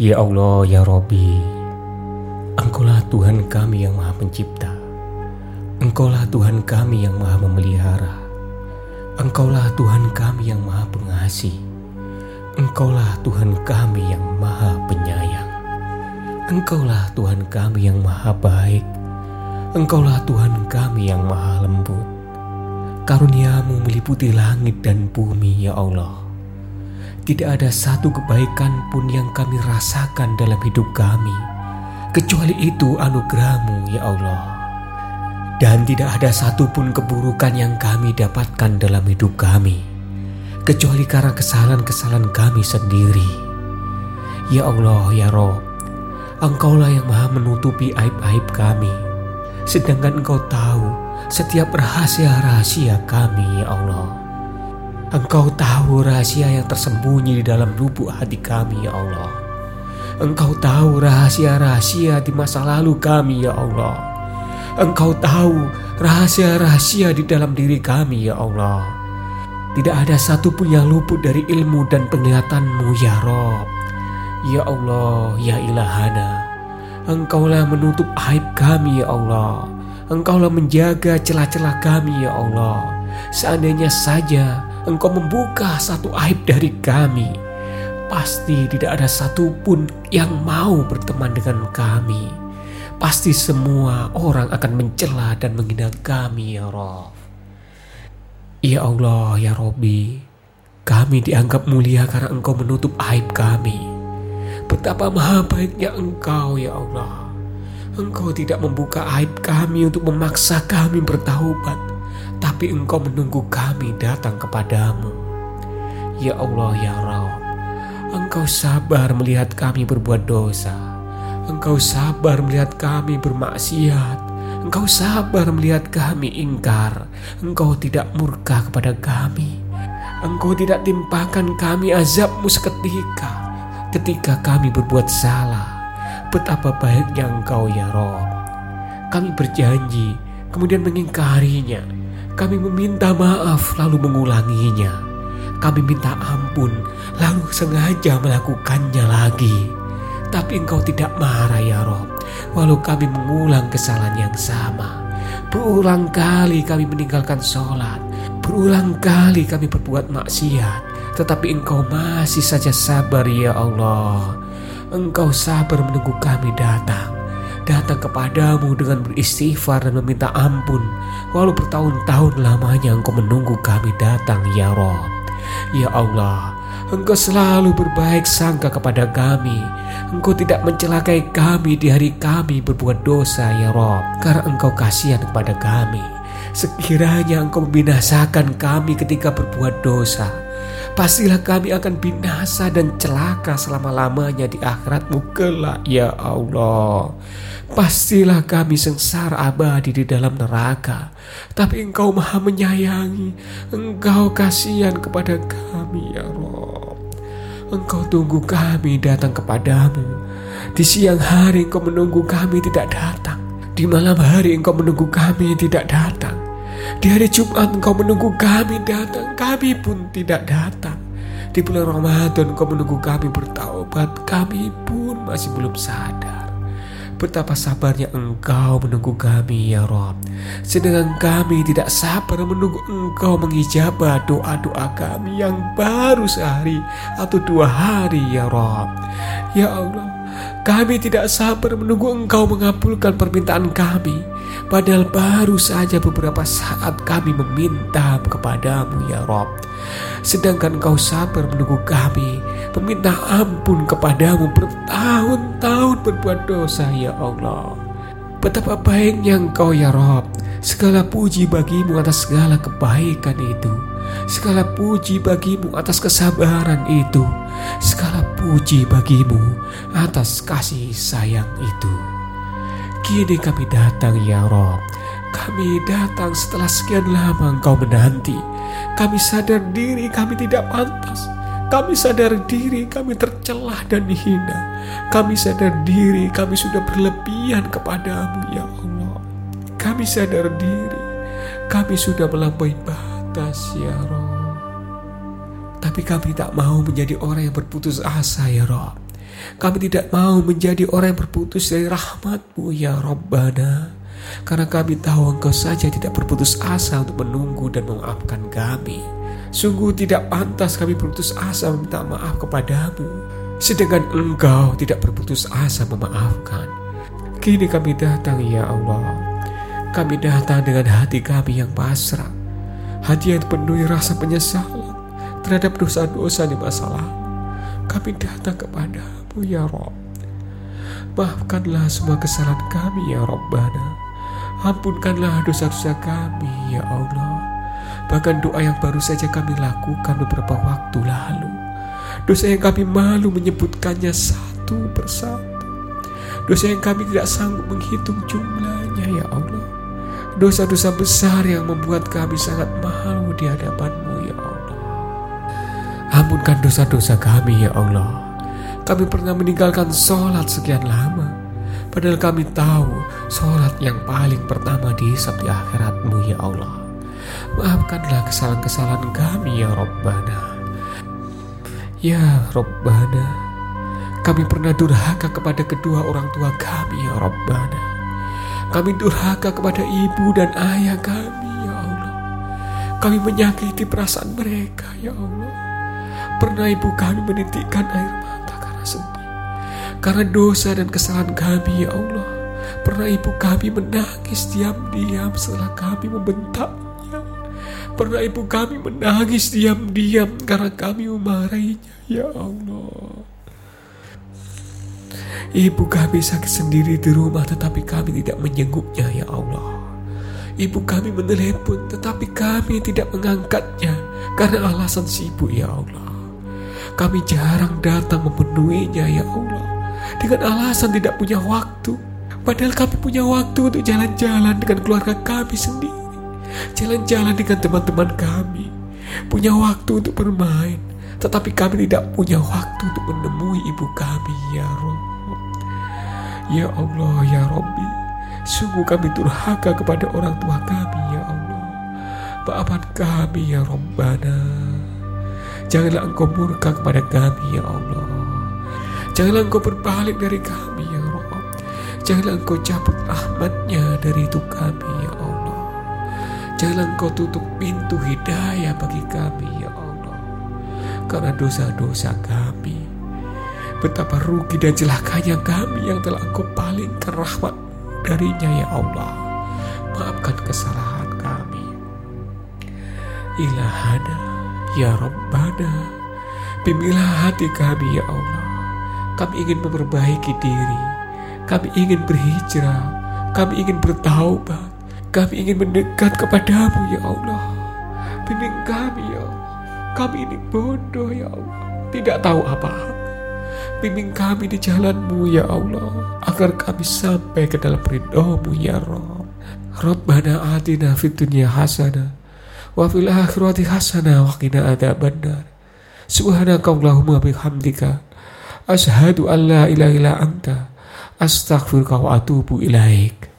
Ya Allah, ya Robi, Engkaulah Tuhan kami yang maha pencipta. Engkaulah Tuhan kami yang maha memelihara. Engkaulah Tuhan kami yang maha pengasih. Engkaulah Tuhan kami yang maha penyayang. Engkaulah Tuhan kami yang maha baik. Engkaulah Tuhan kami yang maha lembut. Karuniamu meliputi langit dan bumi, ya Allah. Tidak ada satu kebaikan pun yang kami rasakan dalam hidup kami, kecuali itu anugerahmu ya Allah. Dan tidak ada satupun keburukan yang kami dapatkan dalam hidup kami, kecuali karena kesalahan-kesalahan kami sendiri. Ya Allah, ya Rob, Engkaulah yang maha menutupi aib-aib kami, sedangkan Engkau tahu setiap rahasia-rahasia kami, ya Allah. Engkau tahu rahasia yang tersembunyi di dalam lubuk hati kami, ya Allah. Engkau tahu rahasia-rahasia di masa lalu kami, ya Allah. Engkau tahu rahasia-rahasia di dalam diri kami, ya Allah. Tidak ada satupun yang luput dari ilmu dan penglihatanmu, ya Rob. Ya Allah, ya ilahana. Engkaulah menutup aib kami, ya Allah. Engkaulah menjaga celah-celah kami, ya Allah. Seandainya saja engkau membuka satu aib dari kami, pasti tidak ada satupun yang mau berteman dengan kami. Pasti semua orang akan mencela dan menghina kami ya Rob. Ya Allah, ya Robi, kami dianggap mulia karena engkau menutup aib kami. Betapa maha baiknya engkau ya Allah. Engkau tidak membuka aib kami untuk memaksa kami bertaubat tapi engkau menunggu kami datang kepadamu. Ya Allah, ya Rabb, engkau sabar melihat kami berbuat dosa. Engkau sabar melihat kami bermaksiat. Engkau sabar melihat kami ingkar. Engkau tidak murka kepada kami. Engkau tidak timpakan kami azabmu seketika ketika kami berbuat salah. Betapa baiknya engkau ya Rob. Kami berjanji kemudian mengingkarinya kami meminta maaf lalu mengulanginya. Kami minta ampun lalu sengaja melakukannya lagi. Tapi engkau tidak marah ya Rob. Walau kami mengulang kesalahan yang sama. Berulang kali kami meninggalkan sholat. Berulang kali kami berbuat maksiat. Tetapi engkau masih saja sabar ya Allah. Engkau sabar menunggu kami datang datang kepadamu dengan beristighfar dan meminta ampun. Walau bertahun-tahun lamanya engkau menunggu kami datang ya Rob. Ya Allah, engkau selalu berbaik sangka kepada kami. Engkau tidak mencelakai kami di hari kami berbuat dosa ya Rob. Karena engkau kasihan kepada kami. Sekiranya engkau membinasakan kami ketika berbuat dosa pastilah kami akan binasa dan celaka selama-lamanya di akhiratmu kelak ya Allah. Pastilah kami sengsara abadi di dalam neraka. Tapi engkau maha menyayangi. Engkau kasihan kepada kami ya Rob. Engkau tunggu kami datang kepadamu. Di siang hari engkau menunggu kami tidak datang. Di malam hari engkau menunggu kami tidak datang. Di hari Jumat engkau menunggu kami datang. Kami pun tidak datang. Di bulan Ramadan engkau menunggu kami bertaubat. Kami pun masih belum sadar. Betapa sabarnya engkau menunggu kami ya Rob Sedangkan kami tidak sabar menunggu engkau mengijabah doa-doa kami yang baru sehari atau dua hari ya Rob Ya Allah kami tidak sabar menunggu engkau mengabulkan permintaan kami. Padahal baru saja beberapa saat kami meminta kepadamu ya Rob. Sedangkan engkau sabar menunggu kami Meminta ampun kepadamu bertahun-tahun berbuat dosa ya Allah. Betapa baiknya engkau ya Rob. Segala puji bagimu atas segala kebaikan itu. Segala puji bagimu atas kesabaran itu Segala puji bagimu atas kasih sayang itu Kini kami datang ya Rob Kami datang setelah sekian lama engkau menanti kami sadar diri kami tidak pantas. Kami sadar diri kami tercelah dan dihina. Kami sadar diri kami sudah berlebihan kepadamu ya Allah. Kami sadar diri kami sudah melampaui batas ya Rob. Tapi kami tak mau menjadi orang yang berputus asa ya Rob. Kami tidak mau menjadi orang yang berputus dari rahmatmu ya Rabbana. Karena kami tahu engkau saja tidak berputus asa untuk menunggu dan memaafkan kami. Sungguh tidak pantas kami berputus asa meminta maaf kepadamu. Sedangkan engkau tidak berputus asa memaafkan. Kini kami datang ya Allah. Kami datang dengan hati kami yang pasrah. Hati yang penuhi rasa penyesalan terhadap dosa-dosa di masa lalu. Kami datang kepadamu ya Rob. Maafkanlah semua kesalahan kami ya Rabbana. Ampunkanlah dosa-dosa kami ya Allah. Bahkan doa yang baru saja kami lakukan beberapa waktu lalu. Dosa yang kami malu menyebutkannya satu persatu. Dosa yang kami tidak sanggup menghitung jumlahnya ya Allah. Dosa-dosa besar yang membuat kami sangat malu di hadapanmu ya Allah. Ampunkan dosa-dosa kami ya Allah. Kami pernah meninggalkan sholat sekian lama. Padahal kami tahu sholat yang paling pertama dihisap di akhiratmu ya Allah. Maafkanlah kesalahan-kesalahan kami ya Rabbana. Ya Rabbana. Kami pernah durhaka kepada kedua orang tua kami ya Rabbana. Kami durhaka kepada ibu dan ayah kami ya Allah. Kami menyakiti perasaan mereka ya Allah. Pernah ibu kami menitikkan air mata karena sedih. Karena dosa dan kesalahan kami ya Allah. Pernah ibu kami menangis diam-diam setelah kami membentaknya. Pernah ibu kami menangis diam-diam karena kami memarahinya ya Allah. Ibu kami sakit sendiri di rumah tetapi kami tidak menyenguknya ya Allah. Ibu kami menelepon tetapi kami tidak mengangkatnya karena alasan sibuk ya Allah. Kami jarang datang memenuhinya ya Allah. Dengan alasan tidak punya waktu. Padahal kami punya waktu untuk jalan-jalan dengan keluarga kami sendiri. Jalan-jalan dengan teman-teman kami. Punya waktu untuk bermain. Tetapi kami tidak punya waktu untuk menemui ibu kami ya Rob. Ya Allah ya Robbi Sungguh kami durhaka kepada orang tua kami ya Allah. Maafkan kami ya Rabbana Janganlah engkau murka kepada kami ya Allah. Janganlah engkau berbalik dari kami ya Rob Janganlah engkau cabut rahmatnya dari itu kami ya Allah. Janganlah engkau tutup pintu hidayah bagi kami ya Allah. Karena dosa-dosa kami Betapa rugi dan celakanya kami yang telah engkau palingkan rahmat darinya ya Allah. Maafkan kesalahan kami. Ilahana Ya Rabbana, bimbinglah hati kami ya Allah. Kami ingin memperbaiki diri. Kami ingin berhijrah. Kami ingin bertaubat. Kami ingin mendekat kepadamu ya Allah. Bimbing kami ya Allah. Kami ini bodoh ya Allah. Tidak tahu apa-apa. Bimbing kami di jalanmu ya Allah. Agar kami sampai ke dalam ridhomu ya Rabb. Rabbana atina fid dunya hasanah wa fil akhirati hasanah wa qina adzabannar subhanakallahumma bihamdika. Asyhadu an la ilaha illa anta. Astaghfiruka wa atubu ilaik